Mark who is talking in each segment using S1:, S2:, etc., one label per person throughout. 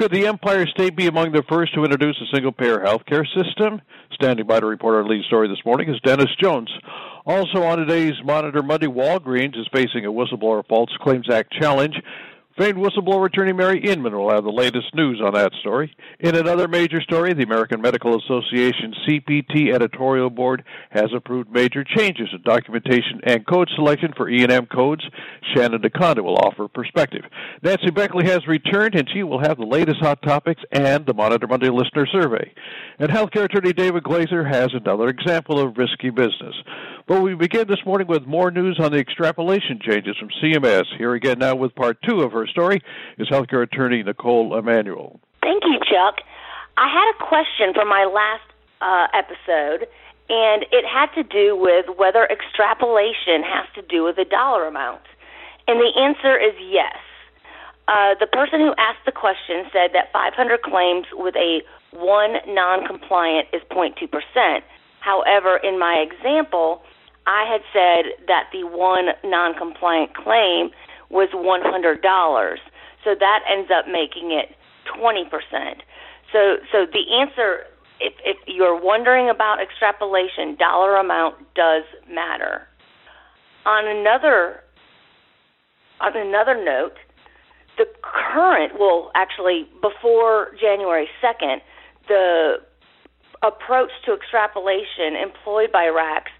S1: Could the Empire State be among the first to introduce a single payer healthcare system? Standing by to report our lead story this morning is Dennis Jones. Also on today's Monitor Monday, Walgreens is facing a whistleblower False Claims Act challenge. Famed whistleblower attorney Mary Inman will have the latest news on that story. In another major story, the American Medical Association CPT editorial board has approved major changes in documentation and code selection for E&M codes. Shannon DeConda will offer perspective. Nancy Beckley has returned, and she will have the latest hot topics and the Monitor Monday listener survey. And healthcare attorney David Glazer has another example of risky business. But we begin this morning with more news on the extrapolation changes from CMS. Here again now with part two of her story is healthcare attorney Nicole Emanuel.
S2: Thank you, Chuck. I had a question for my last uh, episode, and it had to do with whether extrapolation has to do with a dollar amount. And the answer is yes. Uh, the person who asked the question said that 500 claims with a one non compliant is 0.2%. However, in my example, I had said that the one non compliant claim was $100. So that ends up making it 20%. So so the answer if if you're wondering about extrapolation, dollar amount does matter. On another on another note, the current well actually before January 2nd, the approach to extrapolation employed by RACs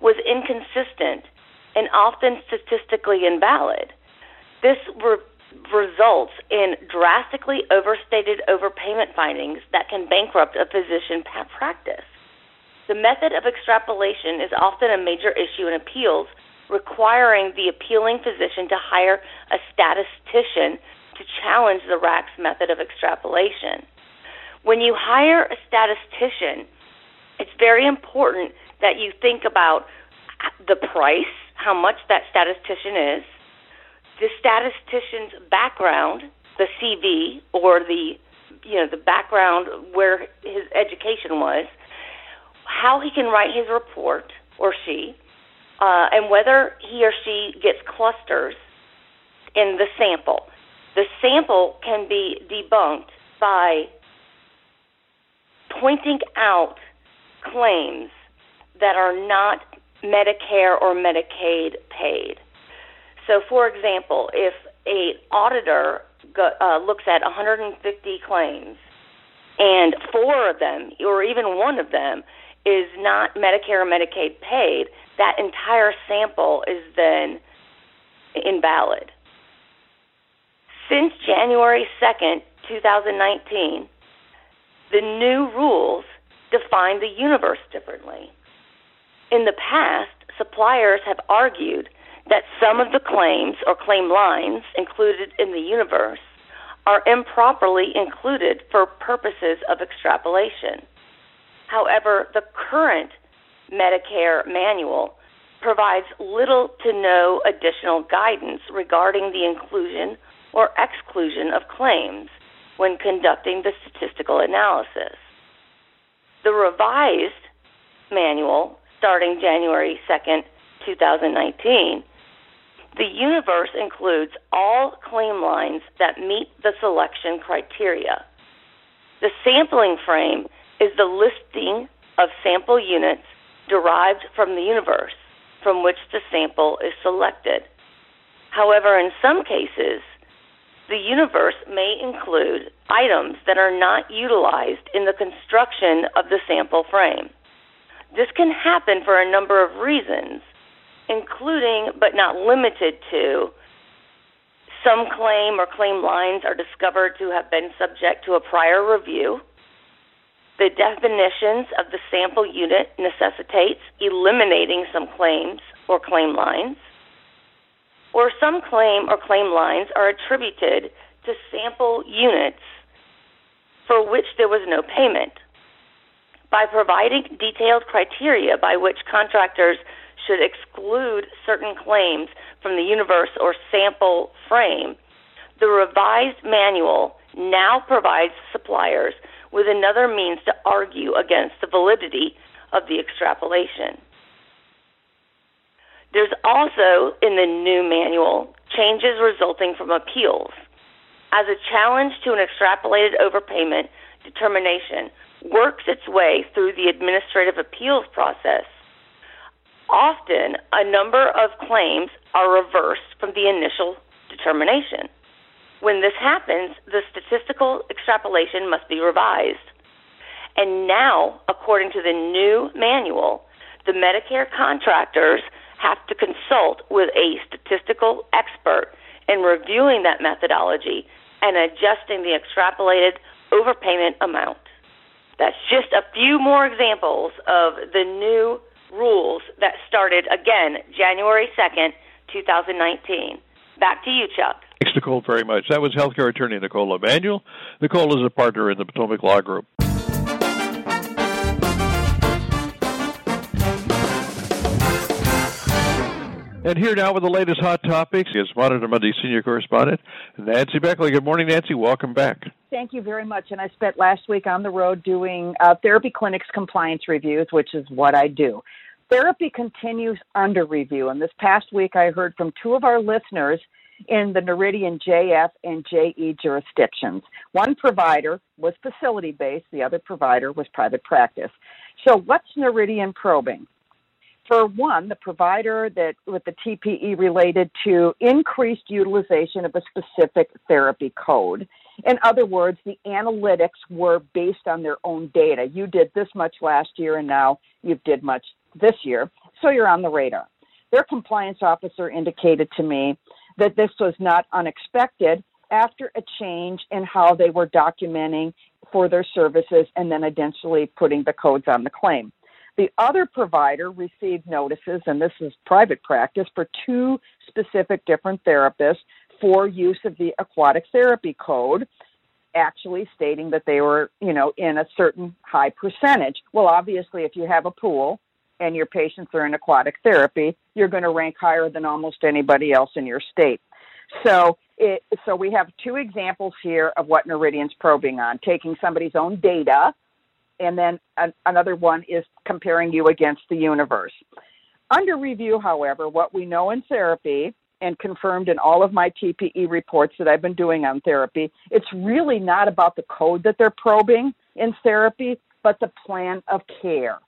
S2: was inconsistent and often statistically invalid. This re- results in drastically overstated overpayment findings that can bankrupt a physician practice. The method of extrapolation is often a major issue in appeals, requiring the appealing physician to hire a statistician to challenge the RAC's method of extrapolation. When you hire a statistician, it's very important that you think about the price, how much that statistician is, the statistician's background, the CV or the you know the background where his education was, how he can write his report or she, uh, and whether he or she gets clusters in the sample. The sample can be debunked by pointing out claims that are not Medicare or Medicaid paid. So, for example, if a auditor go, uh, looks at 150 claims and four of them, or even one of them, is not Medicare or Medicaid paid, that entire sample is then invalid. Since January 2nd, 2019, the new rules define the universe differently. In the past, suppliers have argued that some of the claims or claim lines included in the universe are improperly included for purposes of extrapolation. However, the current Medicare manual provides little to no additional guidance regarding the inclusion or exclusion of claims when conducting the statistical analysis. The revised manual, starting January 2nd, 2019, the universe includes all claim lines that meet the selection criteria. The sampling frame is the listing of sample units derived from the universe from which the sample is selected. However, in some cases, the universe may include items that are not utilized in the construction of the sample frame. This can happen for a number of reasons, including but not limited to Some claim or claim lines are discovered to have been subject to a prior review. The definitions of the sample unit necessitates eliminating some claims or claim lines. Or some claim or claim lines are attributed to sample units for which there was no payment. By providing detailed criteria by which contractors should exclude certain claims from the universe or sample frame, the revised manual now provides suppliers with another means to argue against the validity of the extrapolation. There's also in the new manual changes resulting from appeals. As a challenge to an extrapolated overpayment determination works its way through the administrative appeals process, Often, a number of claims are reversed from the initial determination. When this happens, the statistical extrapolation must be revised. And now, according to the new manual, the Medicare contractors have to consult with a statistical expert in reviewing that methodology and adjusting the extrapolated overpayment amount. That's just a few more examples of the new rules that started again January 2nd, 2019. Back to you, Chuck.
S1: Thanks, Nicole, very much. That was healthcare attorney Nicole Emanuel. Nicole is a partner in the Potomac Law Group. And here now with the latest hot topics is Monitor Monday senior correspondent Nancy Beckley. Good morning, Nancy. Welcome back.
S3: Thank you very much. And I spent last week on the road doing uh, therapy clinics compliance reviews, which is what I do. Therapy continues under review. And this past week, I heard from two of our listeners in the Noridian JF and JE jurisdictions. One provider was facility based, the other provider was private practice. So, what's Noridian probing? For one, the provider that with the TPE related to increased utilization of a specific therapy code. In other words, the analytics were based on their own data. You did this much last year and now you've did much this year, so you're on the radar. Their compliance officer indicated to me that this was not unexpected after a change in how they were documenting for their services and then eventually putting the codes on the claim. The other provider received notices, and this is private practice, for two specific different therapists for use of the aquatic therapy code, actually stating that they were, you know, in a certain high percentage. Well, obviously, if you have a pool and your patients are in aquatic therapy, you're going to rank higher than almost anybody else in your state. So, it, so we have two examples here of what Noridian's probing on, taking somebody's own data and then an, another one is comparing you against the universe. Under review, however, what we know in therapy and confirmed in all of my TPE reports that I've been doing on therapy, it's really not about the code that they're probing in therapy, but the plan of care.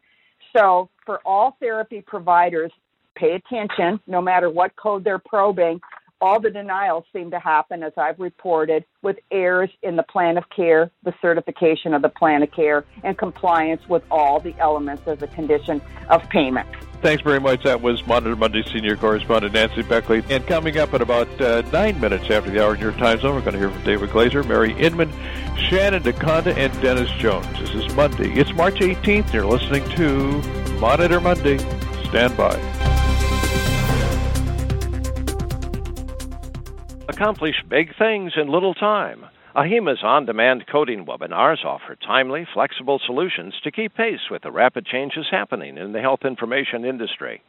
S3: So, for all therapy providers, pay attention no matter what code they're probing all the denials seem to happen, as I've reported, with errors in the plan of care, the certification of the plan of care, and compliance with all the elements as a condition of payment.
S1: Thanks very much. That was Monitor Monday senior correspondent Nancy Beckley. And coming up in about uh, nine minutes after the hour in your time zone, we're going to hear from David Glazer, Mary Inman, Shannon DeConda, and Dennis Jones. This is Monday. It's March 18th. You're listening to Monitor Monday. Stand by.
S4: Accomplish big things in little time. AHIMA's on demand coding webinars offer timely, flexible solutions to keep pace with the rapid changes happening in the health information industry.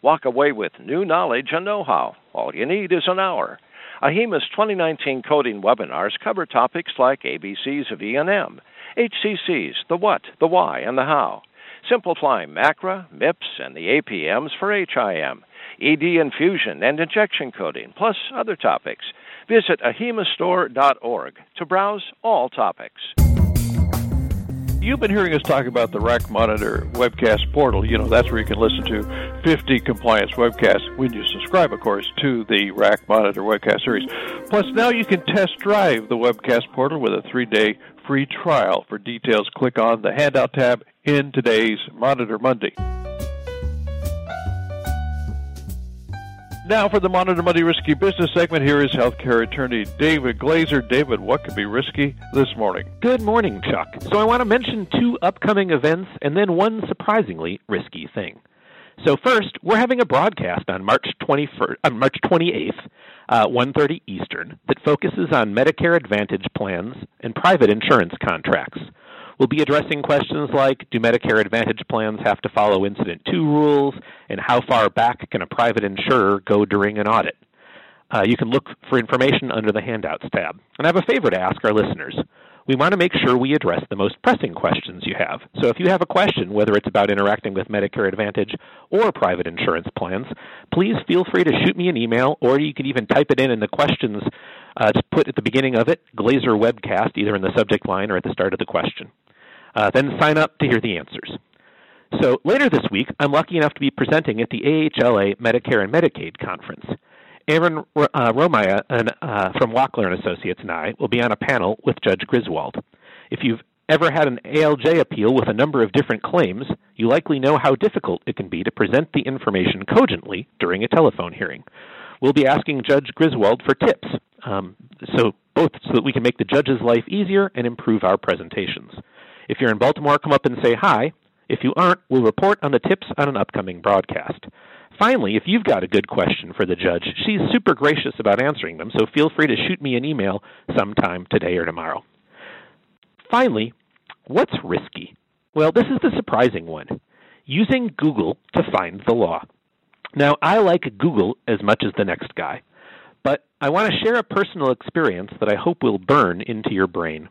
S4: Walk away with new knowledge and know how. All you need is an hour. AHIMA's 2019 coding webinars cover topics like ABCs of E&M, HCCs, the what, the why, and the how, simplifying MACRA, MIPS, and the APMs for HIM ED infusion and injection coding, plus other topics. Visit ahimastore.org to browse all topics.
S1: You've been hearing us talk about the RACmonitor webcast portal. You know, that's where you can listen to 50 compliance webcasts when you subscribe, of course, to the RACmonitor webcast series. Plus, now you can test drive the webcast portal with a three day free trial. For details, click on the handout tab in today's Monitor Monday. Now for the Monitor Monday Risky Business segment, here is healthcare attorney David Glazer. David, what could be risky this morning?
S5: Good morning, Chuck. So I want to mention two upcoming events and then one surprisingly risky thing. So first, we're having a broadcast on March 21st, on March 28th, uh, 1:30 Eastern, that focuses on Medicare Advantage plans and private insurance contracts. We'll be addressing questions like Do Medicare Advantage plans have to follow Incident to rules? And how far back can a private insurer go during an audit? Uh, you can look for information under the Handouts tab. And I have a favor to ask our listeners. We want to make sure we address the most pressing questions you have. So if you have a question, whether it's about interacting with Medicare Advantage or private insurance plans, please feel free to shoot me an email, or you can even type it in in the questions uh, just put at the beginning of it, Glazer Webcast, either in the subject line or at the start of the question. Uh, then sign up to hear the answers. So later this week, I'm lucky enough to be presenting at the AHLA Medicare and Medicaid Conference. Aaron uh, Romaya and, uh, from Wachler and Associates and I will be on a panel with Judge Griswold. If you've ever had an ALJ appeal with a number of different claims, you likely know how difficult it can be to present the information cogently during a telephone hearing. We'll be asking Judge Griswold for tips, um, so both so that we can make the judge's life easier and improve our presentations. If you're in Baltimore, come up and say hi. If you aren't, we'll report on the tips on an upcoming broadcast. Finally, if you've got a good question for the judge, she's super gracious about answering them, so feel free to shoot me an email sometime today or tomorrow. Finally, what's risky? Well, this is the surprising one using Google to find the law. Now, I like Google as much as the next guy, but I want to share a personal experience that I hope will burn into your brain.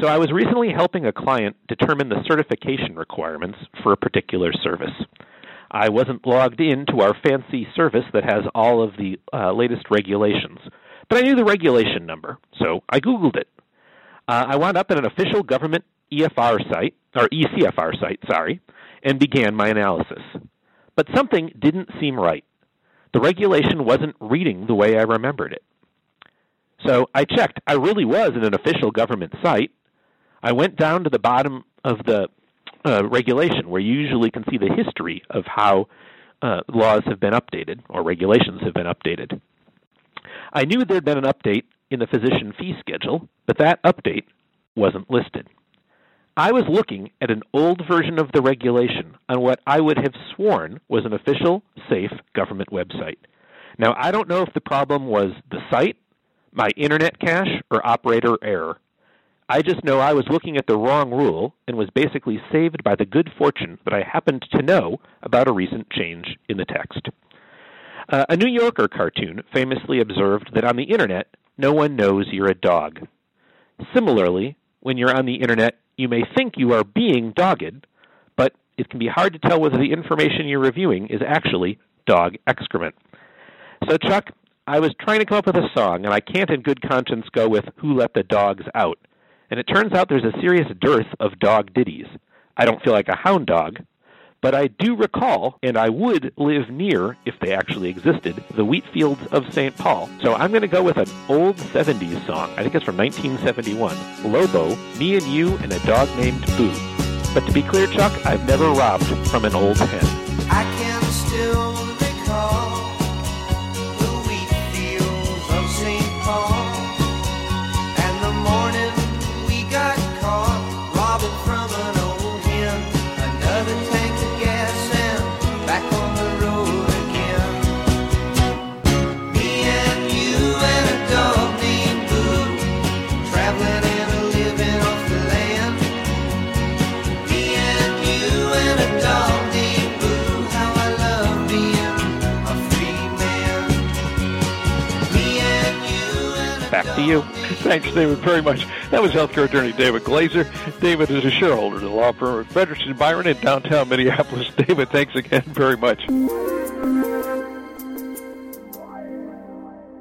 S5: So I was recently helping a client determine the certification requirements for a particular service. I wasn't logged in to our fancy service that has all of the uh, latest regulations, but I knew the regulation number, so I Googled it. Uh, I wound up at an official government EFR site, or ECFR site, sorry, and began my analysis. But something didn't seem right. The regulation wasn't reading the way I remembered it. So I checked. I really was in an official government site, I went down to the bottom of the uh, regulation where you usually can see the history of how uh, laws have been updated or regulations have been updated. I knew there had been an update in the physician fee schedule, but that update wasn't listed. I was looking at an old version of the regulation on what I would have sworn was an official, safe government website. Now, I don't know if the problem was the site, my internet cache, or operator error, I just know I was looking at the wrong rule and was basically saved by the good fortune that I happened to know about a recent change in the text. Uh, a New Yorker cartoon famously observed that on the internet, no one knows you're a dog. Similarly, when you're on the internet, you may think you are being dogged, but it can be hard to tell whether the information you're reviewing is actually dog excrement. So, Chuck, I was trying to come up with a song, and I can't in good conscience go with Who Let the Dogs Out and it turns out there's a serious dearth of dog ditties. I don't feel like a hound dog, but I do recall, and I would live near, if they actually existed, the wheat fields of St. Paul. So I'm going to go with an old 70s song. I think it's from 1971. Lobo, Me and You, and a Dog Named Boo. But to be clear, Chuck, I've never robbed from an old hen. To you.
S1: Thanks, David, very much. That was healthcare attorney David Glazer. David is a shareholder of the law firm of Fredrikson Byron in downtown Minneapolis. David, thanks again very much.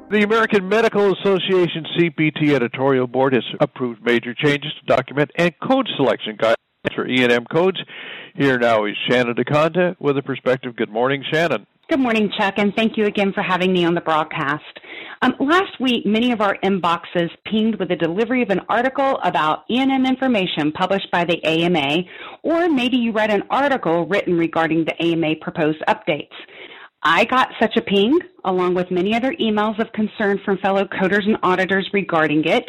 S1: The American Medical Association CPT editorial board has approved major changes to document and code selection guidelines for E&M codes. Here now is Shannon DeConda with a perspective. Good morning, Shannon.
S6: Good morning, Chuck, and thank you again for having me on the broadcast. Um, last week, many of our inboxes pinged with the delivery of an article about E&M information published by the AMA, or maybe you read an article written regarding the AMA proposed updates. I got such a ping, along with many other emails of concern from fellow coders and auditors regarding it,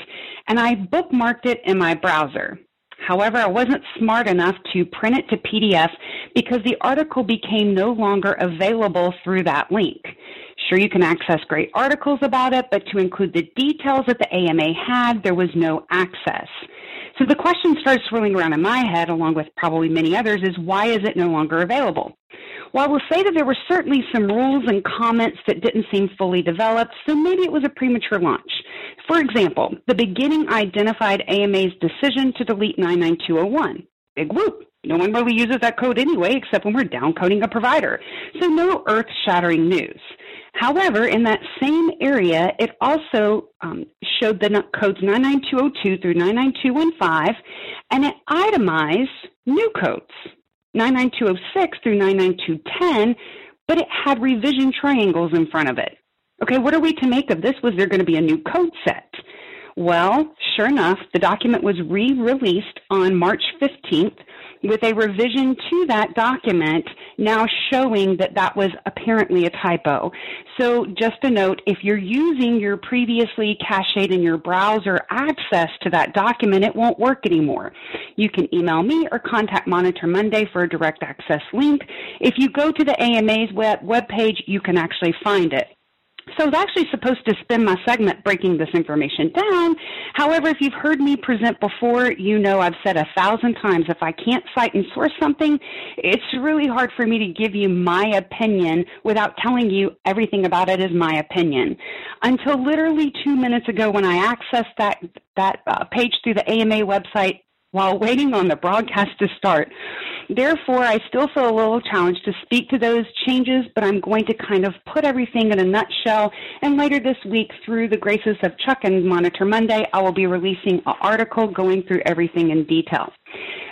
S6: and I bookmarked it in my browser. However, I wasn't smart enough to print it to PDF because the article became no longer available through that link. Sure, you can access great articles about it, but to include the details that the AMA had, there was no access. So the question started swirling around in my head, along with probably many others, is why is it no longer available? Well, I will say that there were certainly some rules and comments that didn't seem fully developed, so maybe it was a premature launch. For example, the beginning identified AMA's decision to delete 99201. Big whoop. No one really uses that code anyway, except when we're downcoding a provider. So no earth shattering news. However, in that same area, it also um, showed the codes 99202 through 99215, and it itemized new codes 99206 through 99210, but it had revision triangles in front of it. Okay, what are we to make of this? Was there going to be a new code set? Well, sure enough, the document was re released on March 15th with a revision to that document now showing that that was apparently a typo. So just a note, if you're using your previously cached in your browser access to that document, it won't work anymore. You can email me or contact Monitor Monday for a direct access link. If you go to the AMA's web, page, you can actually find it. So I was actually supposed to spend my segment breaking this information down. However, if you've heard me present before, you know I've said a thousand times if I can't cite and source something, it's really hard for me to give you my opinion without telling you everything about it is my opinion. Until literally two minutes ago when I accessed that, that uh, page through the AMA website, while waiting on the broadcast to start. Therefore, I still feel a little challenged to speak to those changes, but I'm going to kind of put everything in a nutshell. And later this week, through the graces of Chuck and Monitor Monday, I will be releasing an article going through everything in detail.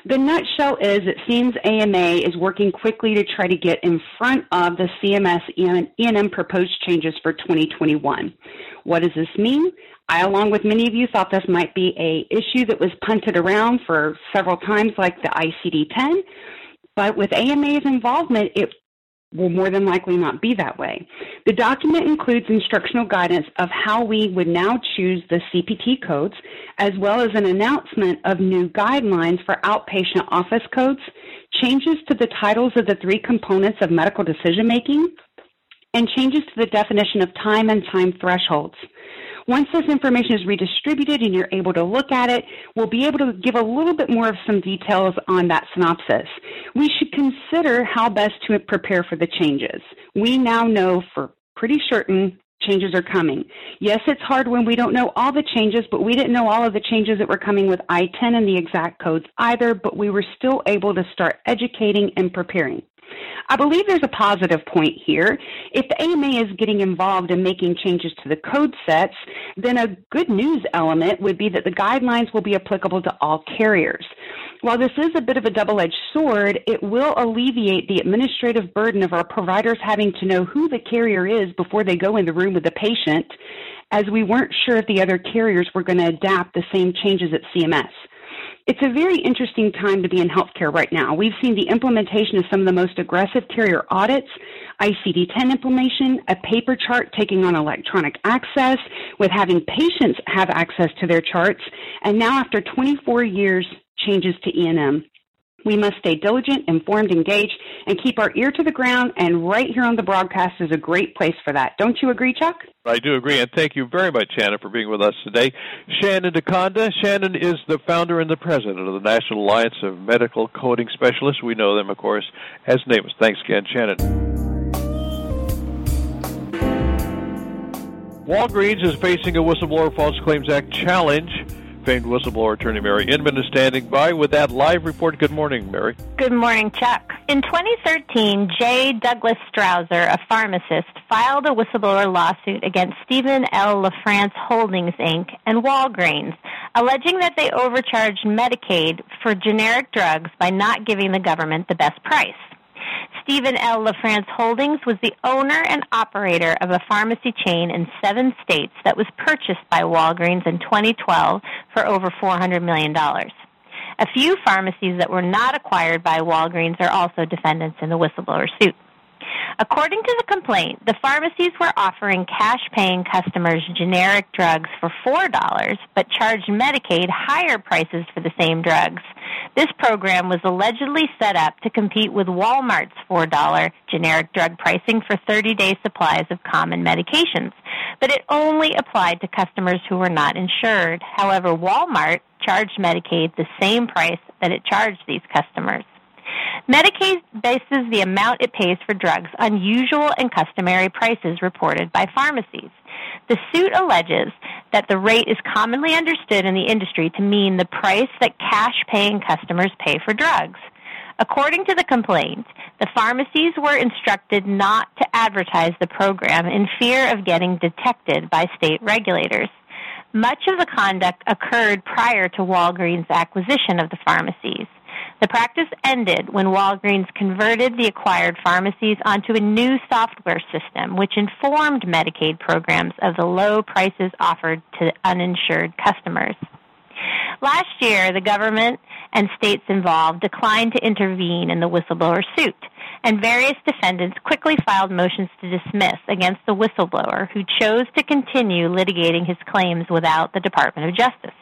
S6: The nutshell is it seems AMA is working quickly to try to get in front of the CMS E&M proposed changes for 2021. What does this mean? I, along with many of you, thought this might be a issue that was punted around for several times, like the ICD-10. But with AMA's involvement, it will more than likely not be that way. The document includes instructional guidance of how we would now choose the CPT codes, as well as an announcement of new guidelines for outpatient office codes, changes to the titles of the three components of medical decision making, and changes to the definition of time and time thresholds. Once this information is redistributed and you're able to look at it, we'll be able to give a little bit more of some details on that synopsis. We should consider how best to prepare for the changes. We now know for pretty certain changes are coming. Yes, it's hard when we don't know all the changes, but we didn't know all of the changes that were coming with I-10 and the exact codes either, but we were still able to start educating and preparing. I believe there's a positive point here. If the AMA is getting involved in making changes to the code sets, then a good news element would be that the guidelines will be applicable to all carriers. While this is a bit of a double edged sword, it will alleviate the administrative burden of our providers having to know who the carrier is before they go in the room with the patient, as we weren't sure if the other carriers were going to adapt the same changes at CMS. It's a very interesting time to be in healthcare right now. We've seen the implementation of some of the most aggressive carrier audits, ICD 10 implementation, a paper chart taking on electronic access, with having patients have access to their charts, and now after 24 years, changes to E&M. We must stay diligent, informed, engaged, and keep our ear to the ground. And right here on the broadcast is a great place for that. Don't you agree, Chuck?
S1: I do agree, and thank you very much, Shannon, for being with us today. Shannon DeConda. Shannon is the founder and the president of the National Alliance of Medical Coding Specialists. We know them, of course, as NAMAS. Thanks again, Shannon. Walgreens is facing a Whistleblower False Claims Act challenge. Famed whistleblower attorney Mary Inman is standing by with that live report. Good morning, Mary.
S7: Good morning, Chuck. In 2013, J. Douglas Strauser, a pharmacist, filed a whistleblower lawsuit against Stephen L. LaFrance Holdings, Inc. and Walgreens, alleging that they overcharged Medicaid for generic drugs by not giving the government the best price. Stephen L. LaFrance Holdings was the owner and operator of a pharmacy chain in seven states that was purchased by Walgreens in 2012 for over $400 million. A few pharmacies that were not acquired by Walgreens are also defendants in the whistleblower suit. According to the complaint, the pharmacies were offering cash paying customers generic drugs for $4, but charged Medicaid higher prices for the same drugs. This program was allegedly set up to compete with Walmart's $4 generic drug pricing for 30 day supplies of common medications, but it only applied to customers who were not insured. However, Walmart charged Medicaid the same price that it charged these customers. Medicaid bases the amount it pays for drugs on usual and customary prices reported by pharmacies. The suit alleges that the rate is commonly understood in the industry to mean the price that cash paying customers pay for drugs. According to the complaint, the pharmacies were instructed not to advertise the program in fear of getting detected by state regulators. Much of the conduct occurred prior to Walgreens' acquisition of the pharmacies. The practice ended when Walgreens converted the acquired pharmacies onto a new software system, which informed Medicaid programs of the low prices offered to uninsured customers. Last year, the government and states involved declined to intervene in the whistleblower suit, and various defendants quickly filed motions to dismiss against the whistleblower who chose to continue litigating his claims without the Department of Justice.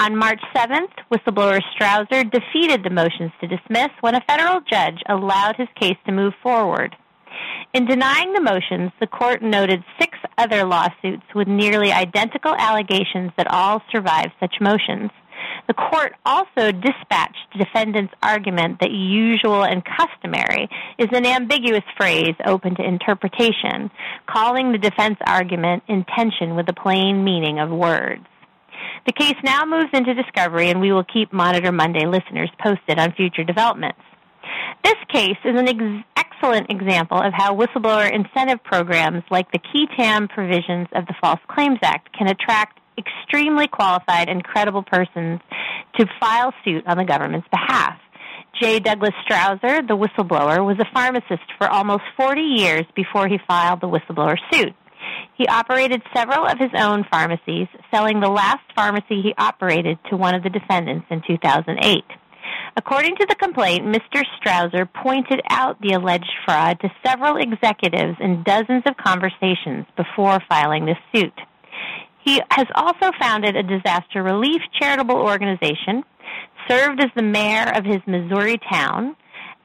S7: On March 7th, whistleblower Strauser defeated the motions to dismiss when a federal judge allowed his case to move forward. In denying the motions, the court noted six other lawsuits with nearly identical allegations that all survived such motions. The court also dispatched defendants' argument that usual and customary is an ambiguous phrase open to interpretation, calling the defense argument in tension with the plain meaning of words. The case now moves into discovery, and we will keep Monitor Monday listeners posted on future developments. This case is an ex- excellent example of how whistleblower incentive programs like the qui tam provisions of the False Claims Act can attract extremely qualified and credible persons to file suit on the government's behalf. J. Douglas Strauser, the whistleblower, was a pharmacist for almost 40 years before he filed the whistleblower suit. He operated several of his own pharmacies, selling the last pharmacy he operated to one of the defendants in 2008. According to the complaint, Mr. Strauser pointed out the alleged fraud to several executives in dozens of conversations before filing this suit. He has also founded a disaster relief charitable organization, served as the mayor of his Missouri town,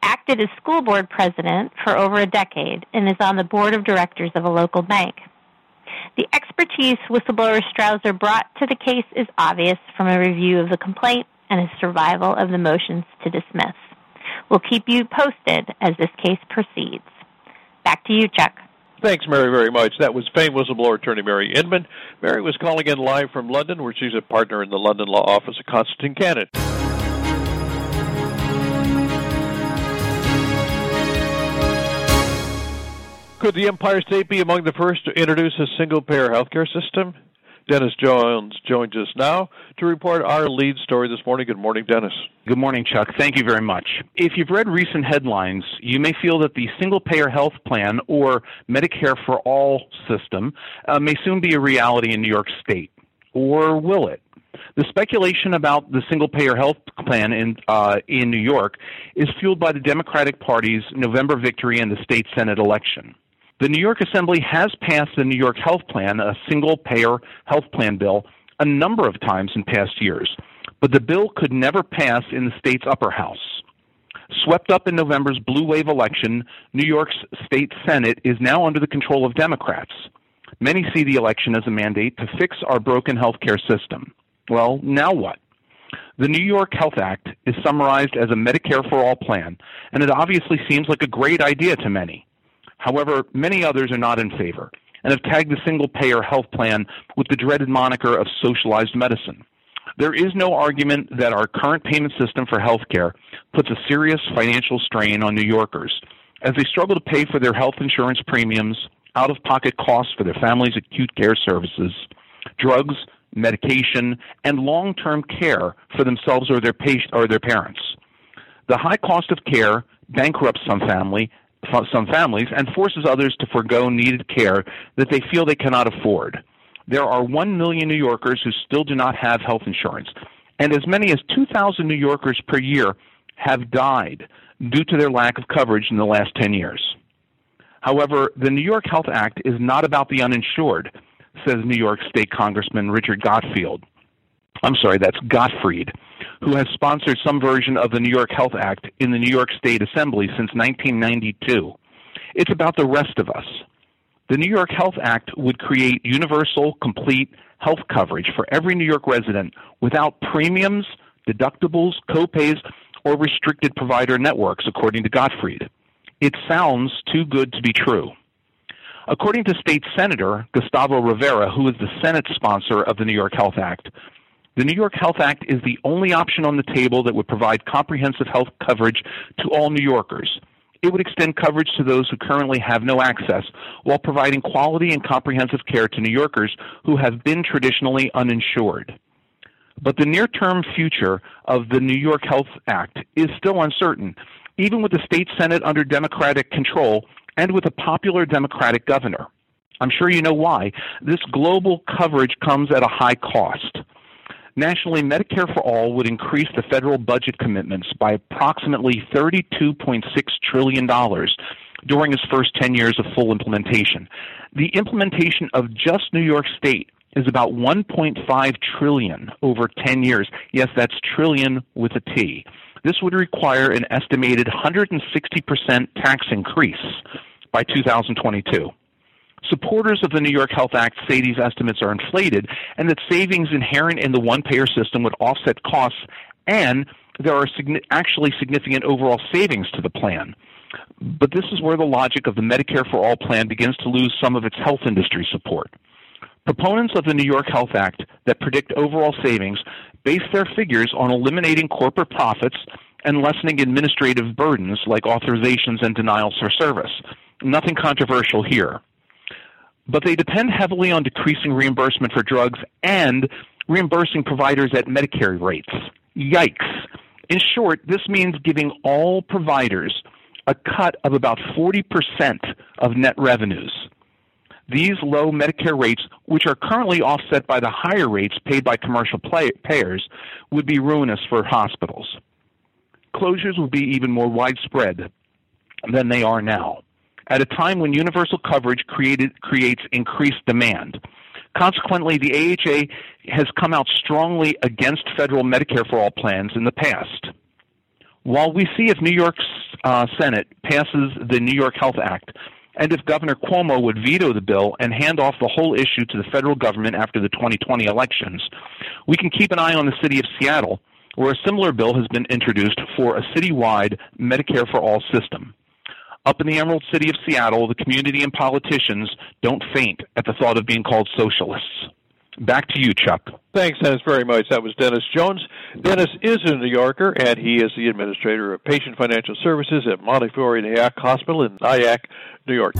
S7: acted as school board president for over a decade, and is on the board of directors of a local bank. The expertise whistleblower Strauser brought to the case is obvious from a review of the complaint and his survival of the motions to dismiss. We'll keep you posted as this case proceeds. Back to you, Chuck.
S1: Thanks, Mary, very much. That was famed whistleblower attorney Mary Inman. Mary was calling in live from London, where she's a partner in the London law office of Constantine Cannon. Could the Empire State be among the first to introduce a single payer healthcare system? Dennis Jones joins us now to report our lead story this morning. Good morning, Dennis.
S8: Good morning, Chuck. Thank you very much. If you've read recent headlines, you may feel that the single payer health plan or Medicare for All system uh, may soon be a reality in New York State. Or will it? The speculation about the single payer health plan in uh, in New York is fueled by the Democratic Party's November victory in the state Senate election. The New York Assembly has passed the New York Health Plan, a single payer health plan bill, a number of times in past years, but the bill could never pass in the state's upper house. Swept up in November's blue wave election, New York's state Senate is now under the control of Democrats. Many see the election as a mandate to fix our broken healthcare system. Well, now what? The New York Health Act is summarized as a Medicare for All plan, and it obviously seems like a great idea to many. However, many others are not in favor and have tagged the single payer health plan with the dreaded moniker of socialized medicine. There is no argument that our current payment system for health care puts a serious financial strain on New Yorkers as they struggle to pay for their health insurance premiums, out of pocket costs for their families' acute care services, drugs, medication, and long term care for themselves or their, or their parents. The high cost of care bankrupts some family some families and forces others to forego needed care that they feel they cannot afford. There are 1 million New Yorkers who still do not have health insurance, and as many as 2,000 New Yorkers per year have died due to their lack of coverage in the last 10 years. However, the New York Health Act is not about the uninsured, says New York State Congressman Richard Gottfield. I'm sorry, that's Gottfried, who has sponsored some version of the New York Health Act in the New York State Assembly since 1992. It's about the rest of us. The New York Health Act would create universal, complete health coverage for every New York resident without premiums, deductibles, copays, or restricted provider networks, according to Gottfried. It sounds too good to be true. According to State Senator Gustavo Rivera, who is the Senate sponsor of the New York Health Act, the New York Health Act is the only option on the table that would provide comprehensive health coverage to all New Yorkers. It would extend coverage to those who currently have no access while providing quality and comprehensive care to New Yorkers who have been traditionally uninsured. But the near term future of the New York Health Act is still uncertain, even with the state Senate under Democratic control and with a popular Democratic governor. I'm sure you know why. This global coverage comes at a high cost. Nationally, Medicare for All would increase the federal budget commitments by approximately $32.6 trillion during its first 10 years of full implementation. The implementation of just New York State is about 1.5 trillion over 10 years. Yes, that's trillion with a T. This would require an estimated 160% tax increase by 2022. Supporters of the New York Health Act say these estimates are inflated and that savings inherent in the one payer system would offset costs and there are actually significant overall savings to the plan. But this is where the logic of the Medicare for All plan begins to lose some of its health industry support. Proponents of the New York Health Act that predict overall savings base their figures on eliminating corporate profits and lessening administrative burdens like authorizations and denials for service. Nothing controversial here. But they depend heavily on decreasing reimbursement for drugs and reimbursing providers at Medicare rates. Yikes. In short, this means giving all providers a cut of about 40% of net revenues. These low Medicare rates, which are currently offset by the higher rates paid by commercial play- payers, would be ruinous for hospitals. Closures would be even more widespread than they are now, at a time when universal coverage created, creates increased demand. Consequently, the AHA has come out strongly against federal Medicare for all plans in the past. While we see if New York's uh, Senate passes the New York Health Act, and if Governor Cuomo would veto the bill and hand off the whole issue to the federal government after the 2020 elections, we can keep an eye on the city of Seattle, where a similar bill has been introduced for a citywide Medicare for All system. Up in the Emerald City of Seattle, the community and politicians don't faint at the thought of being called socialists. Back to you, Chuck.
S1: Thanks, Dennis, very much. That was Dennis Jones. Dennis is a New Yorker, and he is the administrator of patient financial services at Montefiore Nyack Hospital in Nyack, New York.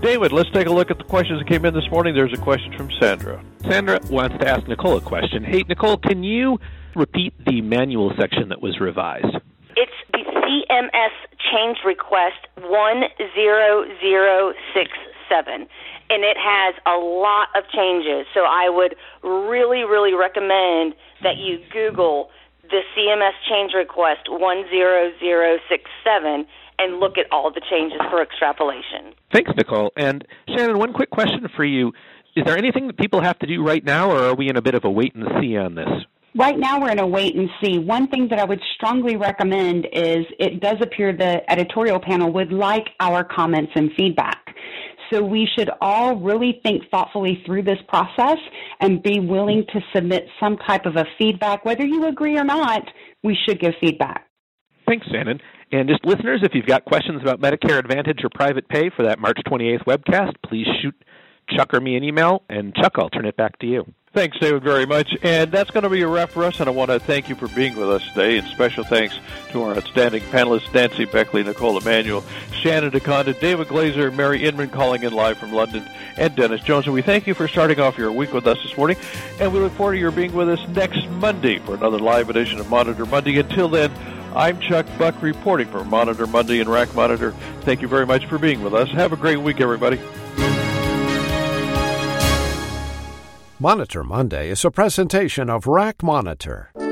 S1: David, let's take a look at the questions that came in this morning. There's a question from Sandra.
S5: Sandra wants to ask Nicole a question. Hey, Nicole, can you repeat the manual section that was revised?
S2: It's the CMS change request 10067 and it has a lot of changes. So I would really, really recommend that you Google the CMS change request 10067 and look at all the changes for extrapolation.
S5: Thanks, Nicole. And Shannon, one quick question for you. Is there anything that people have to do right now, or are we in a bit of a wait and see on this?
S6: Right now, we're in a wait and see. One thing that I would strongly recommend is it does appear the editorial panel would like our comments and feedback. So we should all really think thoughtfully through this process and be willing to submit some type of a feedback. Whether you agree or not, we should give feedback.
S5: Thanks, Shannon. And just listeners, if you've got questions about Medicare Advantage or private pay for that March 28th webcast, please shoot Chuck or me an email. And Chuck, I'll turn it back to you.
S1: Thanks, David, very much. And that's going to be a wrap for us. And I want to thank you for being with us today. And special thanks to our outstanding panelists, Nancy Beckley, Nicole Emanuel, Shannon DeConda, David Glazer, Mary Inman calling in live from London, and Dennis Jones. And we thank you for starting off your week with us this morning. And we look forward to your being with us next Monday for another live edition of Monitor Monday. Until then, I'm Chuck Buck reporting for Monitor Monday and RACmonitor. Thank you very much for being with us. Have a great week, everybody.
S9: Monitor Monday is a presentation of RACmonitor.